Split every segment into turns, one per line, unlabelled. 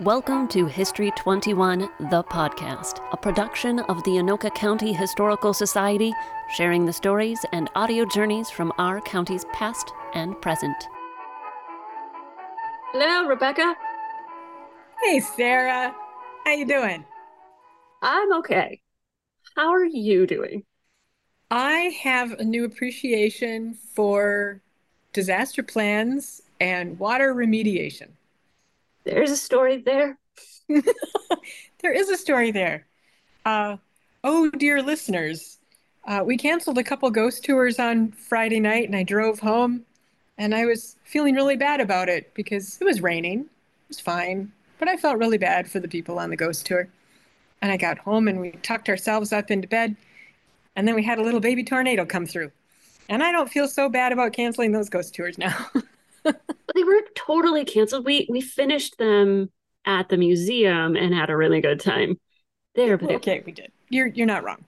Welcome to History 21, the podcast, a production of the Anoka County Historical Society, sharing the stories and audio journeys from our county's past and present. Hello, Rebecca.
Hey, Sarah. How you doing?
I'm okay. How are you doing?
I have a new appreciation for disaster plans and water remediation.
There's a story there.
there is a story there. Uh, oh, dear listeners, uh, we canceled a couple ghost tours on Friday night and I drove home and I was feeling really bad about it because it was raining. It was fine, but I felt really bad for the people on the ghost tour. And I got home and we tucked ourselves up into bed and then we had a little baby tornado come through. And I don't feel so bad about canceling those ghost tours now.
they weren't totally canceled. We we finished them at the museum and had a really good time. There,
but okay, we did. You're you're not wrong.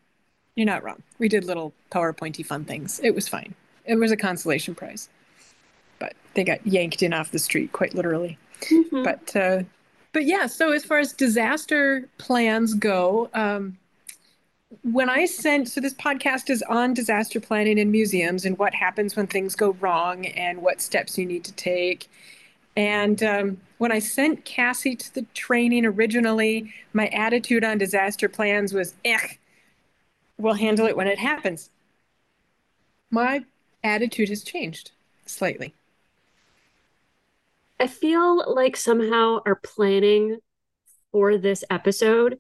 You're not wrong. We did little PowerPointy fun things. It was fine. It was a consolation prize, but they got yanked in off the street quite literally. Mm-hmm. But uh, but yeah. So as far as disaster plans go, um, when I sent, so this podcast is on disaster planning in museums and what happens when things go wrong and what steps you need to take. And um, when I sent Kassy to the training originally, my attitude on disaster plans was, eh, we'll handle it when it happens. My attitude has changed slightly.
I feel like somehow our planning for this episode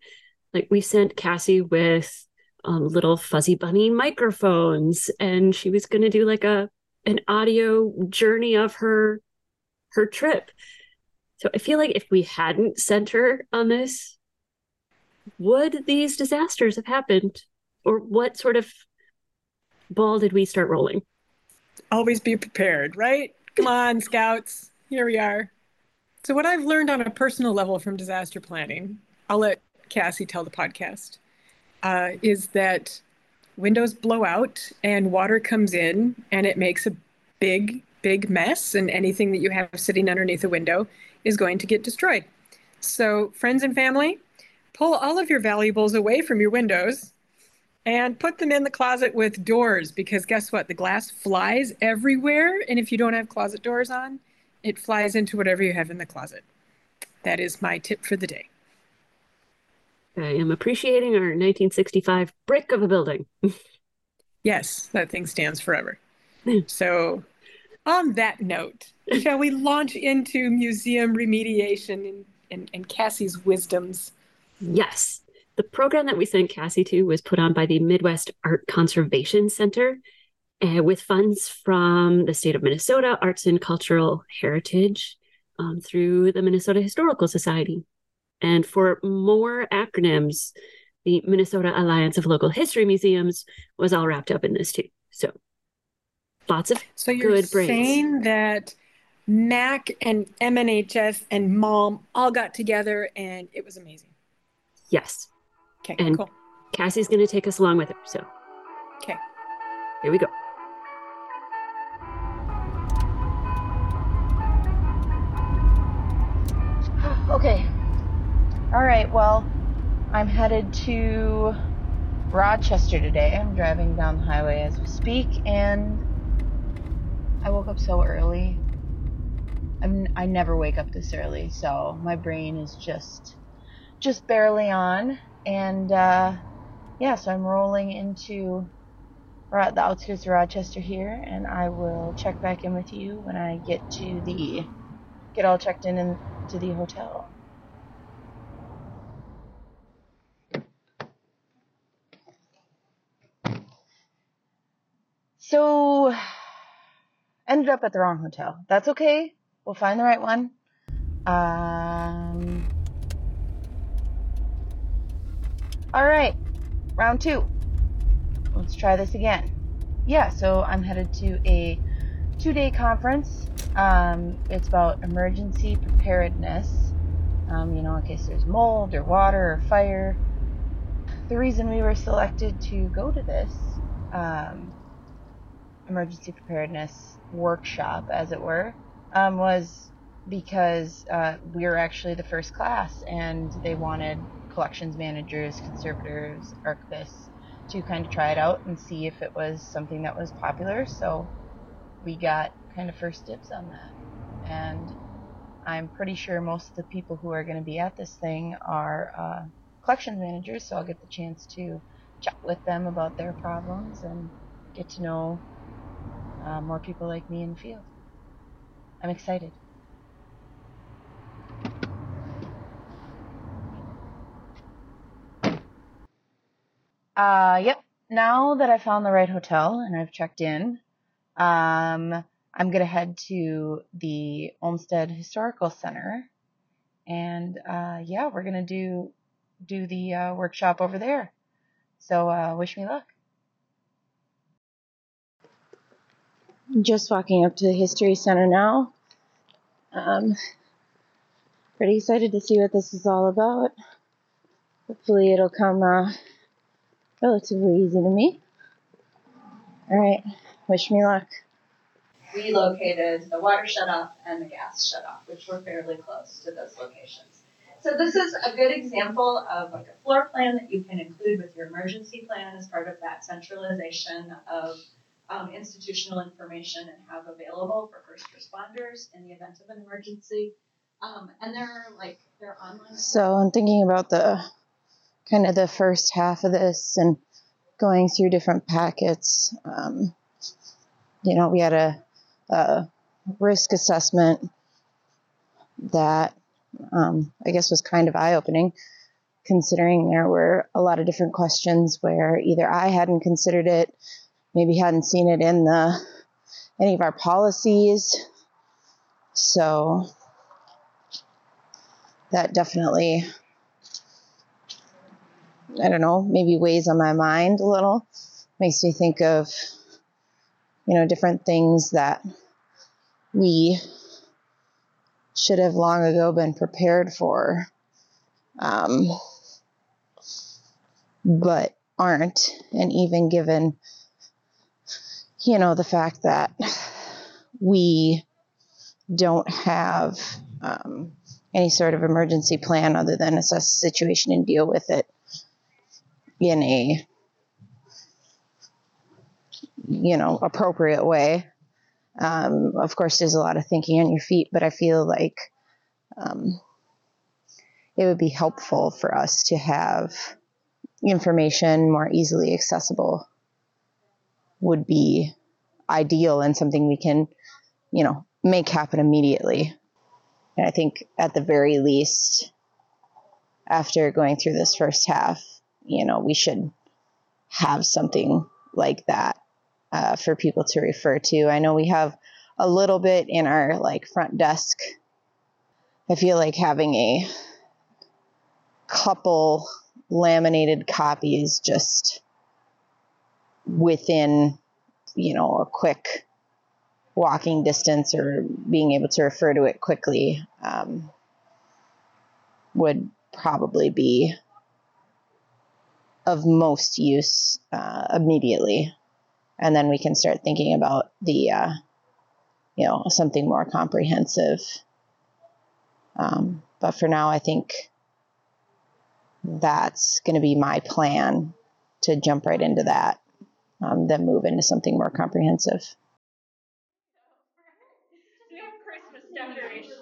like we sent Kassy with um, little fuzzy bunny microphones, and she was going to do like a an audio journey of her her trip. So I feel like if we hadn't sent her on this, would these disasters have happened, or what sort of ball did we start rolling?
Always be prepared, right? Come on, scouts. Here we are. So, what I've learned on a personal level from disaster planning, I'll let Kassy tell the podcast, uh, is that windows blow out and water comes in and it makes a big, big mess. And anything that you have sitting underneath a window is going to get destroyed. So, friends and family, pull all of your valuables away from your windows and put them in the closet with doors because guess what? The glass flies everywhere. And if you don't have closet doors on, it flies into whatever you have in the closet. That is my tip for the day.
I am appreciating our 1965 brick of a building.
yes, that thing stands forever. so, on that note, shall we launch into museum remediation and, and, and Kassy's wisdoms?
Yes. The program that we sent Kassy to was put on by the Midwest Art Conservation Center uh, with funds from the state of Minnesota Arts and Cultural Heritage um, through the Minnesota Historical Society. And for more acronyms, the Minnesota Alliance of Local History Museums was all wrapped up in this too. So lots of
so you're
good brains.
saying that MAC and MNHS and MALM all got together and it was amazing.
Yes.
Okay,
and
cool.
Kassy's going to take us along with her. So,
okay.
Here we go.
okay, all right, well, I'm headed to Rochester today. I'm driving down the highway as we speak, and I woke up so early. I'm, I never wake up this early, so my brain is just just barely on. And uh, yeah, so I'm rolling into we're at the outskirts of Rochester here, and I will check back in with you when I get to the get all checked in into the hotel. So, ended up at the wrong hotel. That's okay. We'll find the right one. Um, all right, round two. Let's try this again. Yeah, so I'm headed to a two day conference. Um, it's about emergency preparedness, um, you know, in case there's mold or water or fire. The reason we were selected to go to this um, emergency preparedness workshop, as it were, um, was because uh, we were actually the first class and they wanted collections managers, conservators, archivists to kind of try it out and see if it was something that was popular. So we got kind of first dibs on that. And I'm pretty sure most of the people who are going to be at this thing are uh, collections managers, so I'll get the chance to chat with them about their problems and get to know uh, more people like me in the field. I'm excited. Uh, yep. Now that I found the right hotel and I've checked in, um, I'm gonna head to the Olmsted Historical Center, and uh, yeah, we're gonna do do the uh, workshop over there. So uh, wish me luck. Just walking up to the History Center now. Um, pretty excited to see what this is all about. Hopefully, it'll come uh, relatively easy to me. All right, wish me luck.
we located the water shutoff and the gas shutoff, which were fairly close to those locations. So this is a good example of like a floor plan that you can include with your emergency plan as part of that centralization of um, institutional information and have available for first responders in the event of an emergency. Um, and they're like they're online.
So I'm thinking about the kind of the first half of this and going through different packets. Um, you know, we had a, a risk assessment that um, I guess was kind of eye opening, considering there were a lot of different questions where either I hadn't considered it, maybe hadn't seen it in the any of our policies. So that definitely I don't know, maybe weighs on my mind a little. Makes me think of, you know, different things that we should have long ago been prepared for, um, but aren't. And even given, you know, the fact that we don't have um, any sort of emergency plan other than assess the situation and deal with it in a you know appropriate way. Um, of course there's a lot of thinking on your feet but i feel like um, it would be helpful for us to have information more easily accessible would be ideal and something we can you know make happen immediately and i think at the very least after going through this first half you know, we should have something like that uh, for people to refer to. I know we have a little bit in our like front desk. I feel like having a couple laminated copies just within, you know, a quick walking distance or being able to refer to it quickly um, would probably be of most use uh, immediately, and then we can start thinking about the, uh, you know, something more comprehensive. Um, but for now, I think that's going to be my plan to jump right into that, um, then move into something more comprehensive.
We have Christmas decorations.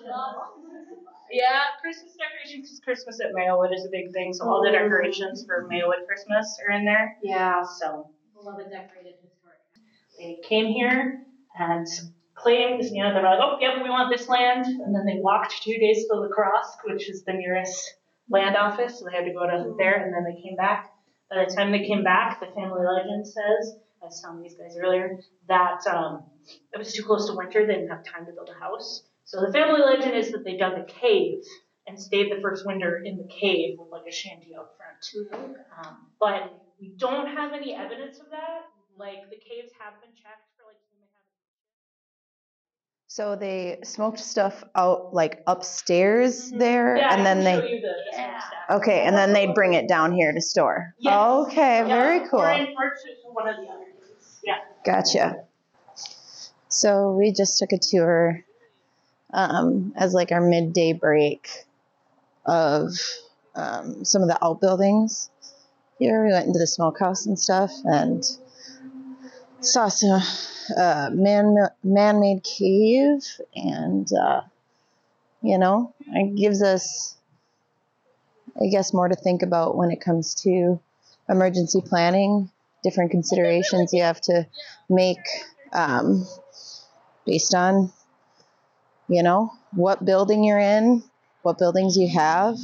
Yeah, Christmas decorations because Christmas at Mayowood is a big thing. So all the decorations for Mayowood Christmas are in there.
Yeah.
So
Love a decorated historic.
they came here and claimed, you know, they're like, oh, yep, we want this land. And then they walked two days to La Crosse, which is the nearest land office. So they had to go to there and then they came back. By the time they came back, the family legend says, I was telling these guys earlier, that um, it was too close to winter. They didn't have time to build a house. So the family legend is that they dug a cave and stayed the first winter in the cave with like a shanty out front. Um, but we don't have any evidence of that. Like the caves have been checked for like human habitation.
So they smoked stuff out like upstairs there,
Yeah,
and then they
show you the, the
Yeah.
smokestack.
okay, and then they'd bring it down here to store.
Yes.
Okay,
Yeah,
very cool.
Or in or to one of the other. Yeah.
Gotcha. So we just took a tour um, as like our midday break of um, some of the outbuildings here. We went into the smokehouse and stuff and saw some uh, man man-made cave and uh, you know it gives us I guess more to think about when it comes to emergency planning different considerations you have to make um, based on you know what building you're in what buildings you have.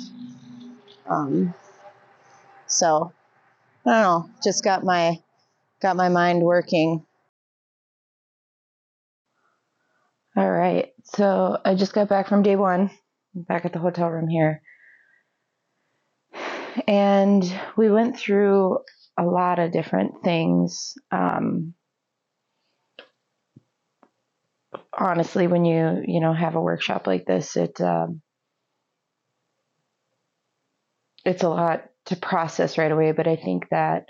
Um, so I don't know just got my got my mind working All right. So I just got back from day one, back at the hotel room here. And we went through a lot of different things. Um, honestly, when you, you know, have a workshop like this, it, um, it's a lot to process right away, but I think that,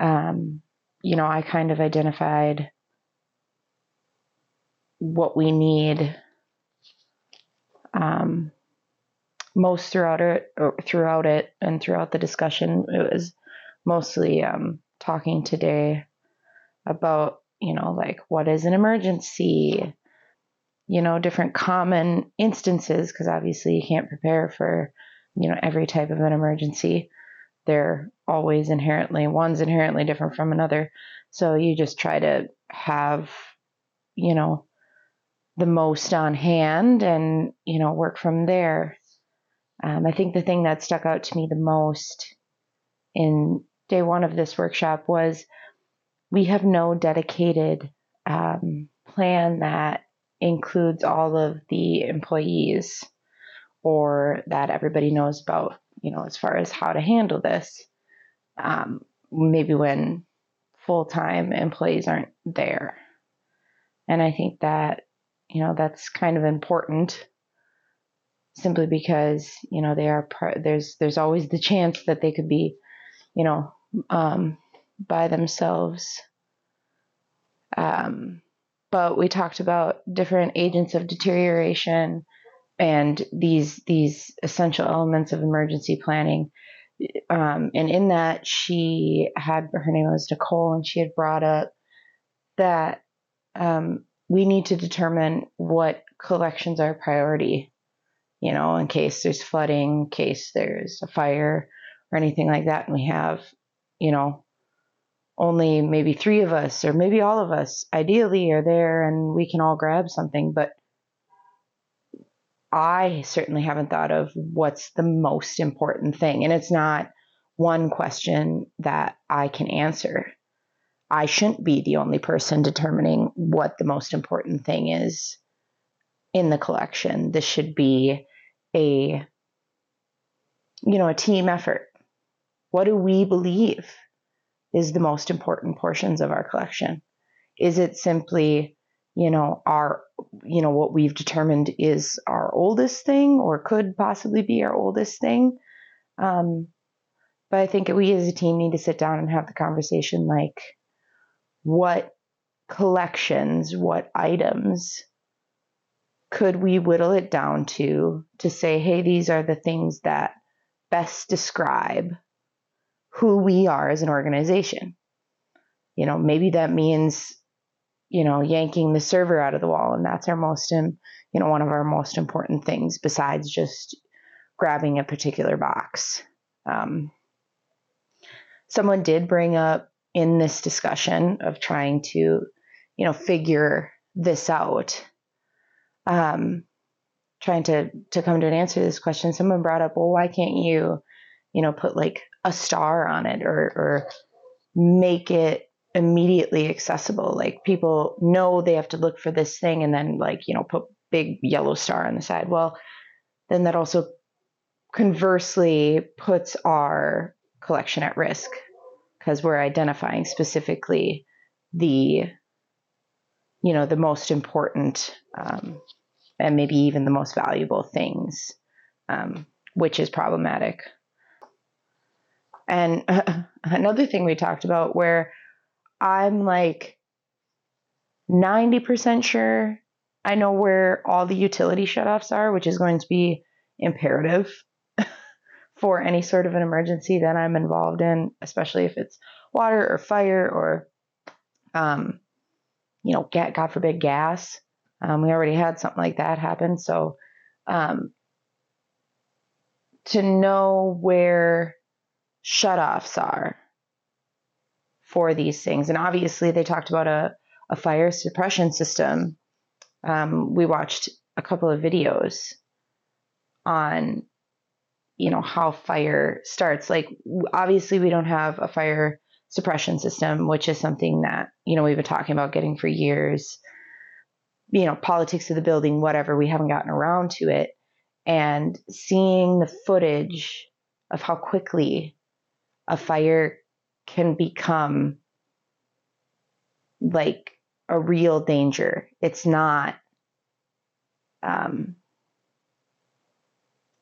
um, you know, I kind of identified what we need um, most throughout it throughout it and throughout the discussion. It was mostly um, talking today about you know like what is an emergency? You know different common instances because obviously you can't prepare for you know every type of an emergency they're always inherently one's inherently different from another. So you just try to have you know the most on hand and you know work from there. Um, i think the thing that stuck out to me the most in day one of this workshop was we have no dedicated um, plan that includes all of the employees or that everybody knows about you know as far as how to handle this um, maybe when full-time employees aren't there. And i think that you know that's kind of important simply because you know they are part there's there's always the chance that they could be you know um, by themselves. Um, but we talked about different agents of deterioration and these these essential elements of emergency planning um, and in that she had her name was nicole and she had brought up that um, we need to determine what collections are priority, you know, in case there's flooding, in case there's a fire or anything like that. And we have, you know, only maybe three of us or maybe all of us ideally are there and we can all grab something. But I certainly haven't thought of what's the most important thing. And it's not one question that I can answer. I shouldn't be the only person determining what the most important thing is in the collection. This should be a you know, a team effort. What do we believe is the most important portions of our collection? Is it simply, you know, our you know, what we've determined is our oldest thing or could possibly be our oldest thing? Um, but I think we as a team need to sit down and have the conversation like, what collections, what items could we whittle it down to to say, hey, these are the things that best describe who we are as an organization? You know, maybe that means, you know, yanking the server out of the wall, and that's our most, you know, one of our most important things besides just grabbing a particular box. Um, someone did bring up in this discussion of trying to, you know, figure this out, um, trying to to come to an answer to this question, someone brought up, well, why can't you, you know, put like a star on it or or make it immediately accessible? Like people know they have to look for this thing and then like, you know, put big yellow star on the side. Well, then that also conversely puts our collection at risk because we're identifying specifically the you know the most important um, and maybe even the most valuable things um, which is problematic and uh, another thing we talked about where i'm like 90% sure I know where all the utility shutoffs are, which is going to be imperative for any sort of an emergency that I'm involved in, especially if it's water or fire or, um, you know, God forbid, gas. Um, we already had something like that happen. So, um, to know where shutoffs are for these things. And obviously, they talked about a, a fire suppression system. Um, we watched a couple of videos on, you know, how fire starts. Like, obviously, we don't have a fire suppression system, which is something that, you know, we've been talking about getting for years. You know, politics of the building, whatever, we haven't gotten around to it. And seeing the footage of how quickly a fire can become like a real danger. It's not, um,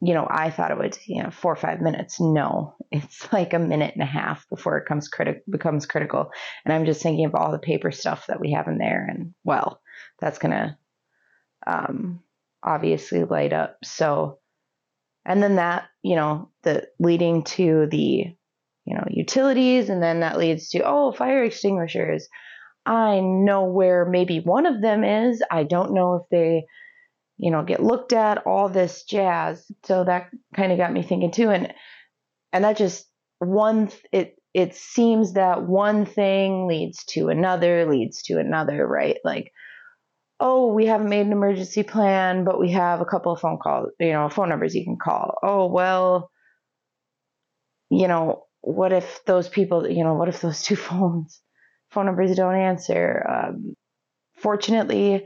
you know, I thought it would, you know, four or five minutes. No, it's like a minute and a half before it comes criti- becomes critical. And I'm just thinking of all the paper stuff that we have in there, and well, that's gonna um, obviously light up. So, and then that, you know, the leading to the you know, utilities, and then that leads to, oh, fire extinguishers. I know where maybe one of them is. I don't know if they, you know, get looked at, all this jazz. So that kind of got me thinking too. And, and that just one, it, it seems that one thing leads to another, leads to another, right? Like, oh, we haven't made an emergency plan, but we have a couple of phone calls, you know, phone numbers you can call. Oh, well, you know, what if those people, you know, what if those two phones, phone numbers don't answer? Um, fortunately,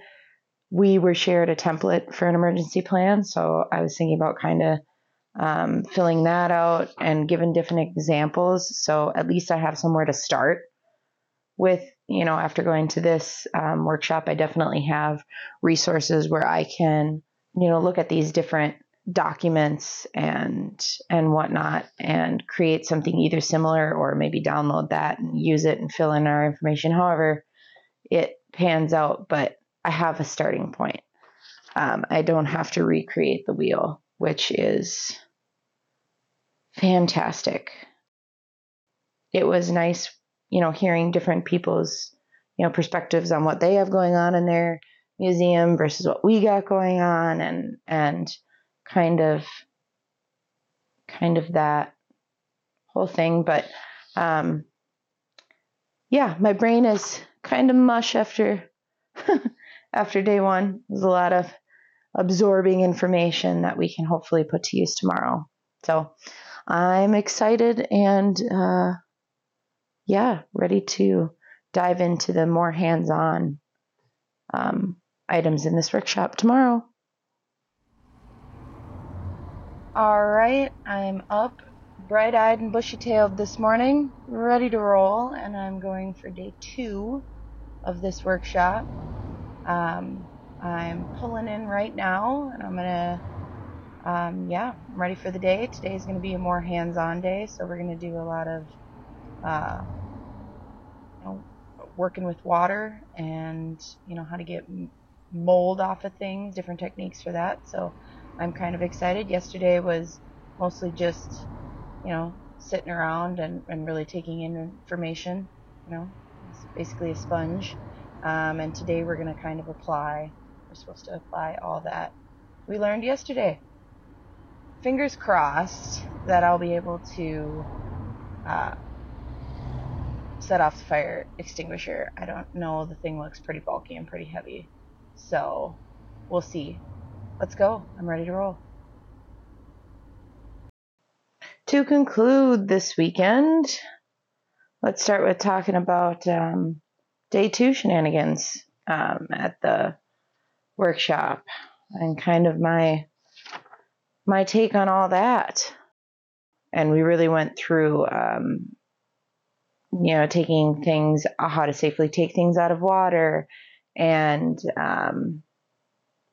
we were shared a template for an emergency plan. So I was thinking about kind of um, filling that out and giving different examples. So at least I have somewhere to start with, you know, after going to this um, workshop, I definitely have resources where I can, you know, look at these different documents and and whatnot and create something either similar or maybe download that and use it and fill in our information however it pans out but i have a starting point. Um, i don't have to recreate the wheel which is fantastic. It was nice you know hearing different people's you know perspectives on what they have going on in their museum versus what we got going on and and kind of kind of that whole thing but um yeah my brain is kind of mush after after day one. There's a lot of absorbing information that we can hopefully put to use tomorrow. So i'm excited and uh yeah ready to dive into the more hands-on um, items in this workshop tomorrow All right, I'm up, bright eyed and bushy tailed this morning, ready to roll, and I'm going for day two of this workshop. Um, I'm pulling in right now, and I'm gonna, um, yeah, I'm ready for the day. Today's gonna be a more hands on day, so we're gonna do a lot of, uh, you know, working with water and, you know, how to get mold off of things, different techniques for that. So, I'm kind of excited. Yesterday was mostly just, you know, sitting around and, and really taking in information. You know, it's basically a sponge. Um, and today we're going to kind of apply, we're supposed to apply all that we learned yesterday. Fingers crossed that I'll be able to uh, set off the fire extinguisher. I don't know, the thing looks pretty bulky and pretty heavy. So we'll see. Let's go. I'm ready to roll. To conclude this weekend, let's start with talking about um, day two shenanigans um, at the workshop and kind of my my take on all that. And we really went through, um, you know, taking things, how to safely take things out of water, and um,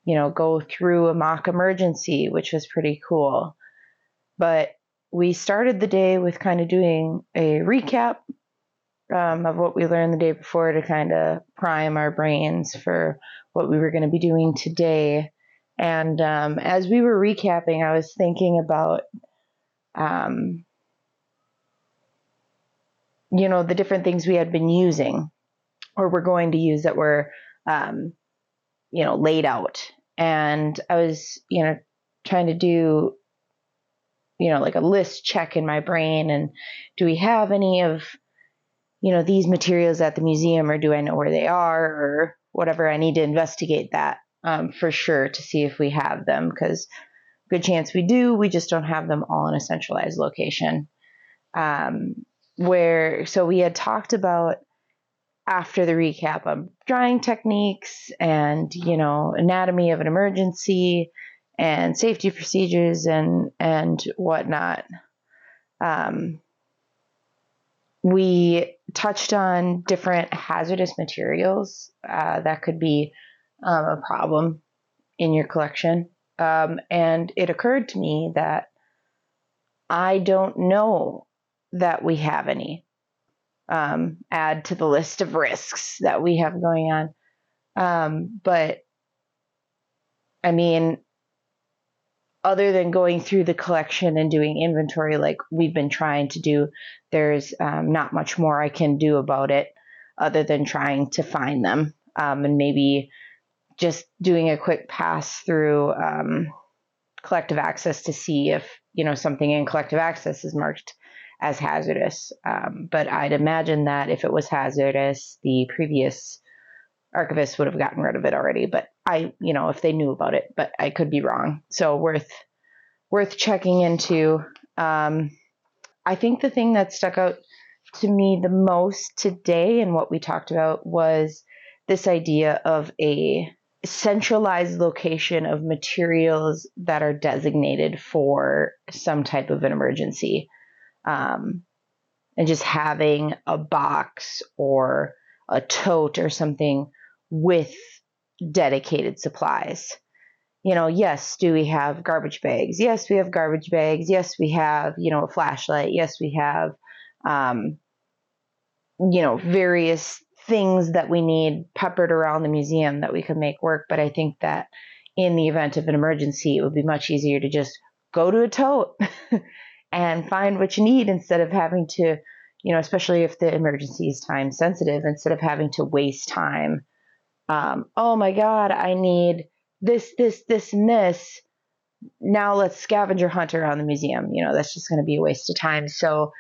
you know, go through a mock emergency, which was pretty cool. But we started the day with kind of doing a recap um, of what we learned the day before to kind of prime our brains for what we were going to be doing today. And um, as we were recapping, I was thinking about, um, you know, the different things we had been using or we're going to use that were, um, you know, laid out. And I was, you know, trying to do you know like a list check in my brain and do we have any of you know these materials at the museum or do i know where they are or whatever. I need to investigate that um, for sure to see if we have them because good chance we do. We just don't have them all in a centralized location. Um, where so we had talked about after the recap of drying techniques and you know anatomy of an emergency and safety procedures and and whatnot. Um, we touched on different hazardous materials uh, that could be um, a problem in your collection, um, and it occurred to me that I don't know that we have any. Um, add to the list of risks that we have going on. Um, but I mean, other than going through the collection and doing inventory like we've been trying to do, there's um, not much more I can do about it other than trying to find them um, and maybe just doing a quick pass through um, CollectiveAccess to see if you know something in CollectiveAccess is marked as hazardous. Um, but I'd imagine that if it was hazardous, the previous archivists would have gotten rid of it already. But I, you know, if they knew about it, but I could be wrong. So worth worth checking into. Um, I think the thing that stuck out to me the most today and what we talked about was this idea of a centralized location of materials that are designated for some type of an emergency. Um, and just having a box or a tote or something with dedicated supplies. You know, yes, do we have garbage bags? Yes, we have garbage bags. Yes, we have, you know, a flashlight. Yes, we have, um, you know, various things that we need peppered around the museum that we could make work. But I think that in the event of an emergency, it would be much easier to just go to a tote and find what you need instead of having to, you know, especially if the emergency is time sensitive, instead of having to waste time um, oh my God, I need this, this, this, and this. Now let's scavenger hunt around the museum. You know, that's just going to be a waste of time. So,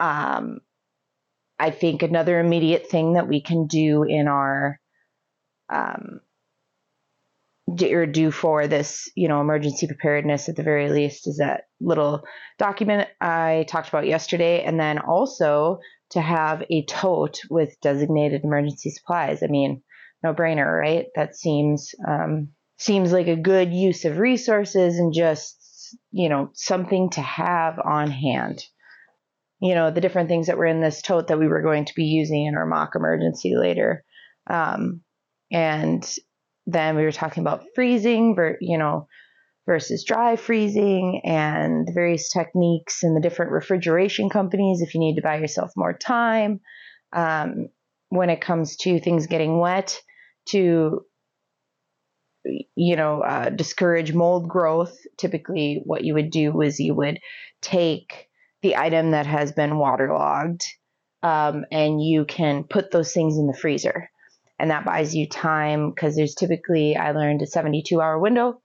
um, I think another immediate thing that we can do in our, um, or do for this, you know, emergency preparedness at the very least is that little document I talked about yesterday, and then also to have a tote with designated emergency supplies. I mean, no brainer, right? That seems um, seems like a good use of resources and just you know something to have on hand. You know the different things that were in this tote that we were going to be using in our mock emergency later, um, and then we were talking about freezing, you know, versus dry freezing and the various techniques and the different refrigeration companies if you need to buy yourself more time. Um, when it comes to things getting wet, to you know uh, discourage mold growth typically what you would do is you would take the item that has been waterlogged um, and you can put those things in the freezer and that buys you time because there's typically i learned a 72 hour window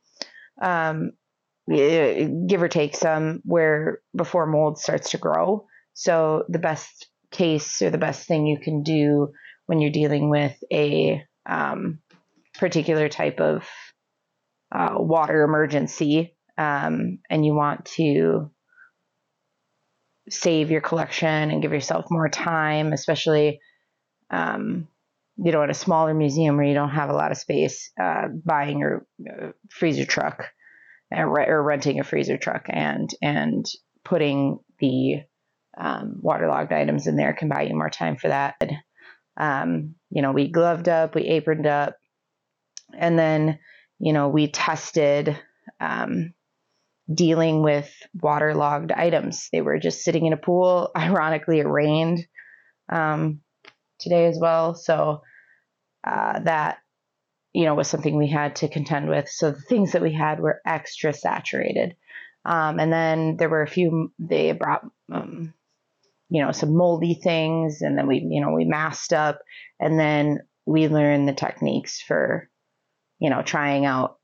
um, give or take some where before mold starts to grow. So the best case or the best thing you can do when you're dealing with a um, particular type of uh, water emergency um, and you want to save your collection and give yourself more time, especially um, you know at a smaller museum where you don't have a lot of space, uh, buying your uh, freezer truck or, or, renting a freezer truck and and putting the um, waterlogged items in there can buy you more time for that. Um, you know, we gloved up, we aproned up, and then, you know, we tested um, dealing with waterlogged items. They were just sitting in a pool. Ironically, it rained um, today as well. So uh, that you know was something we had to contend with. So the things that we had were extra saturated, um, and then there were a few they brought. Um, you know some moldy things and then we you know we masked up and then we learned the techniques for you know trying out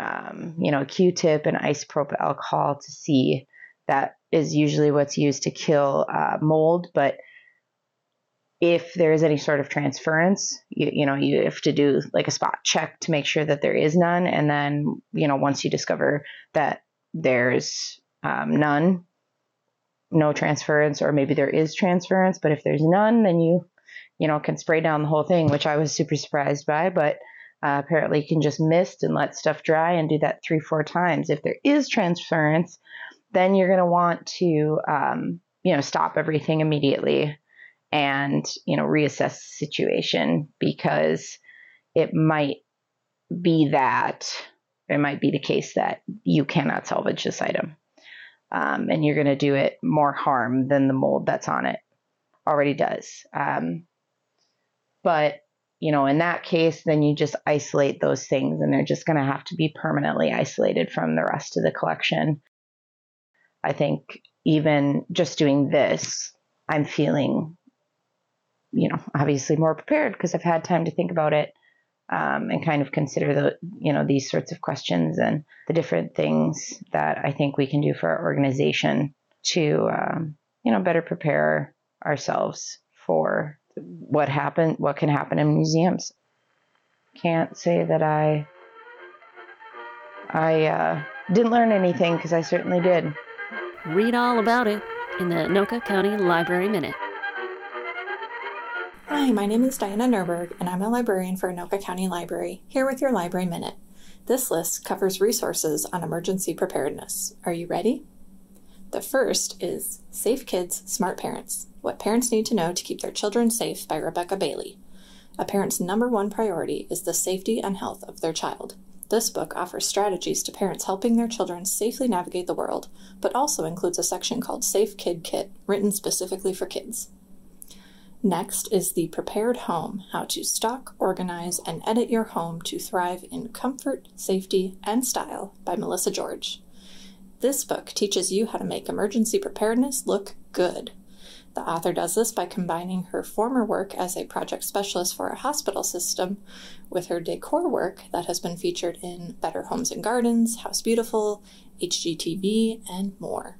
um, you know q-tip and isopropyl alcohol to see that is usually what's used to kill uh, mold but if there is any sort of transference you, you know you have to do like a spot check to make sure that there is none. And then you know once you discover that there's um, none no transference or maybe there is transference but if there's none then you you know can spray down the whole thing which i was super surprised by but uh, apparently you can just mist and let stuff dry and do that three four times. If there is transference then you're going to want to um, you know stop everything immediately and you know reassess the situation because it might be that it might be the case that you cannot salvage this item um, and you're going to do it more harm than the mold that's on it already does. Um, but you know, in that case, then you just isolate those things, and they're just going to have to be permanently isolated from the rest of the collection. I think even just doing this, I'm feeling, you know, obviously more prepared because I've had time to think about it um, and kind of consider the you know these sorts of questions and the different things that I think we can do for our organization to um, you know better prepare ourselves for what happen what can happen in museums. Can't say that I I uh, didn't learn anything because I certainly did.
Read all about it in the Anoka County Library Minute.
Hi, my name is Diana Nurberg, and I'm a librarian for Anoka County Library, here with your Library Minute. This list covers resources on emergency preparedness. Are you ready? The first is Safe Kids, Smart Parents What Parents Need to Know to Keep Their Children Safe by Rebecca Bailey. A parent's number one priority is the safety and health of their child. This book offers strategies to parents helping their children safely navigate the world, but also includes a section called Safe Kid Kit, written specifically for kids. Next is the Prepared Home How to Stock, Organize, and Edit Your Home to Thrive in Comfort, Safety, and Style by Melissa George. This book teaches you how to make emergency preparedness look good. The author does this by combining her former work as a project specialist for a hospital system with her decor work that has been featured in Better Homes and Gardens, House Beautiful, HGTV, and more.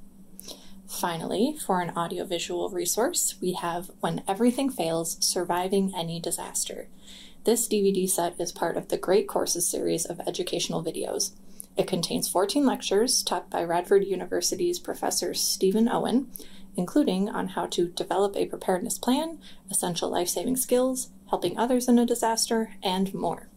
Finally, for an audiovisual resource, we have When Everything Fails Surviving Any Disaster. This DVD set is part of the Great Courses series of educational videos. It contains 14 lectures taught by Radford University's Professor Stephen Owen, including on how to develop a preparedness plan, essential life saving skills, helping others in a disaster, and more.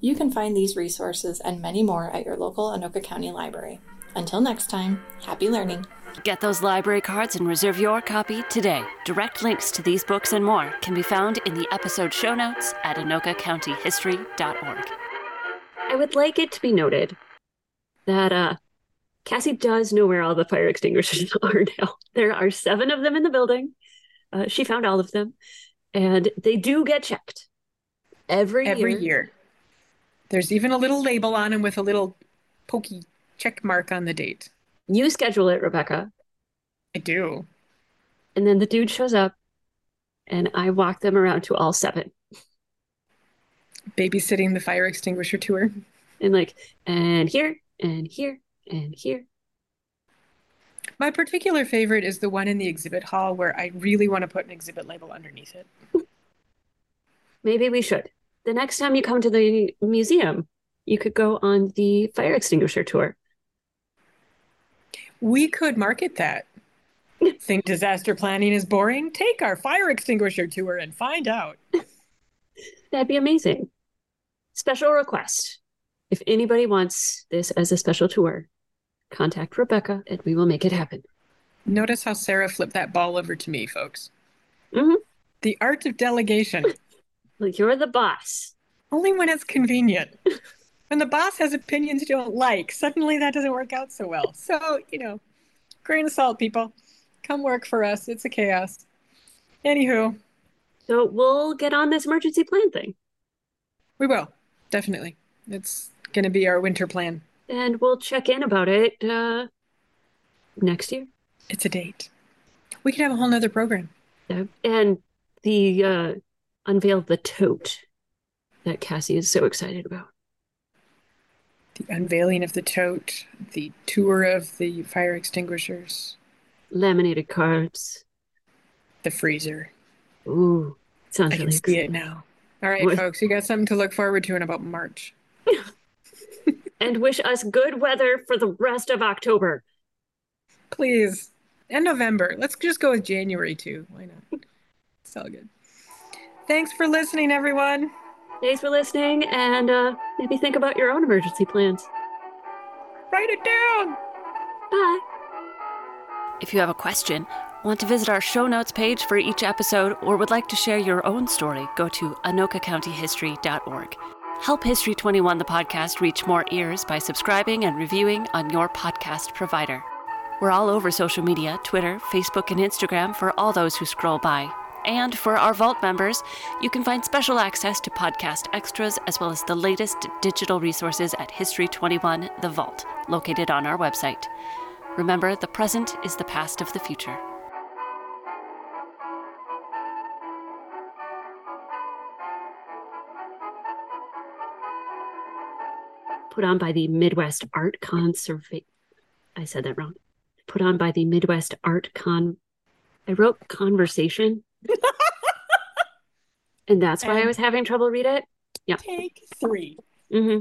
You can find these resources and many more at your local Anoka County Library. Until next time, happy learning!
Get those library cards and reserve your copy today. Direct links to these books and more can be found in the episode show notes at anokacountyhistory.org. I would like it to be noted that uh, Kassy does know where all the fire extinguishers are now. There are seven of them in the building. Uh, she found all of them, and they do get checked every,
Every
year.
year. There's even a little label on them with a little pokey check mark on the date.
You schedule it, Rebecca,
I do.
and then the dude shows up, and I walk them around to all seven.
Babysitting the fire extinguisher tour.
and like and here and here and here
My particular favorite is the one in the exhibit hall where I really want to put an exhibit label underneath it.
maybe we should the next time you come to the museum you could go on the fire extinguisher tour
We could market that. Think disaster planning is boring? Take our fire extinguisher tour and find out.
that'd be amazing special request if anybody wants this as a special tour contact rebecca and we will make it happen
Notice how Sarah flipped that ball over to me, folks.
Mhm.
The art of delegation,
like you're the boss
only when it's convenient. When the boss has opinions you don't like, suddenly that doesn't work out so well. So, you know, grain of salt, people. Come work for us. It's a chaos. Anywho,
So we'll get on this emergency plan thing
we will definitely. It's going to be our winter plan.
and we'll check in about it uh, next year.
It's a date. We could have a whole nother program.
Uh, and the uh, unveil the tote that Kassy is so excited about.
The unveiling of the tote, the tour of the fire extinguishers,
Laminated cards.
the freezer.
Ooh, sounds
I can
really
see it now. All right,
What-
folks, you got something to look forward to in about March.
And wish us good weather for the rest of October.
Please. And November. Let's just go with January too. Why not? It's all good. Thanks for listening, everyone.
Thanks for listening, and uh, maybe think about your own emergency plans.
Write it down.
Bye.
If you have a question, want to visit our show notes page for each episode, or would like to share your own story, go to anokacountyhistory.org. Help History 21 the podcast reach more ears by subscribing and reviewing on your podcast provider. We're all over social media Twitter, Facebook, and Instagram for all those who scroll by. And for our Vault members, you can find special access to podcast extras as well as the latest digital resources at History 21 The Vault, located on our website. Remember, the present is the past of the future.
Put on by the Midwest Art Conserva- I said that wrong. Put on by the Midwest Art Con. I wrote conversation. and that's why I was having trouble read it. Yeah.
Take three.
hmm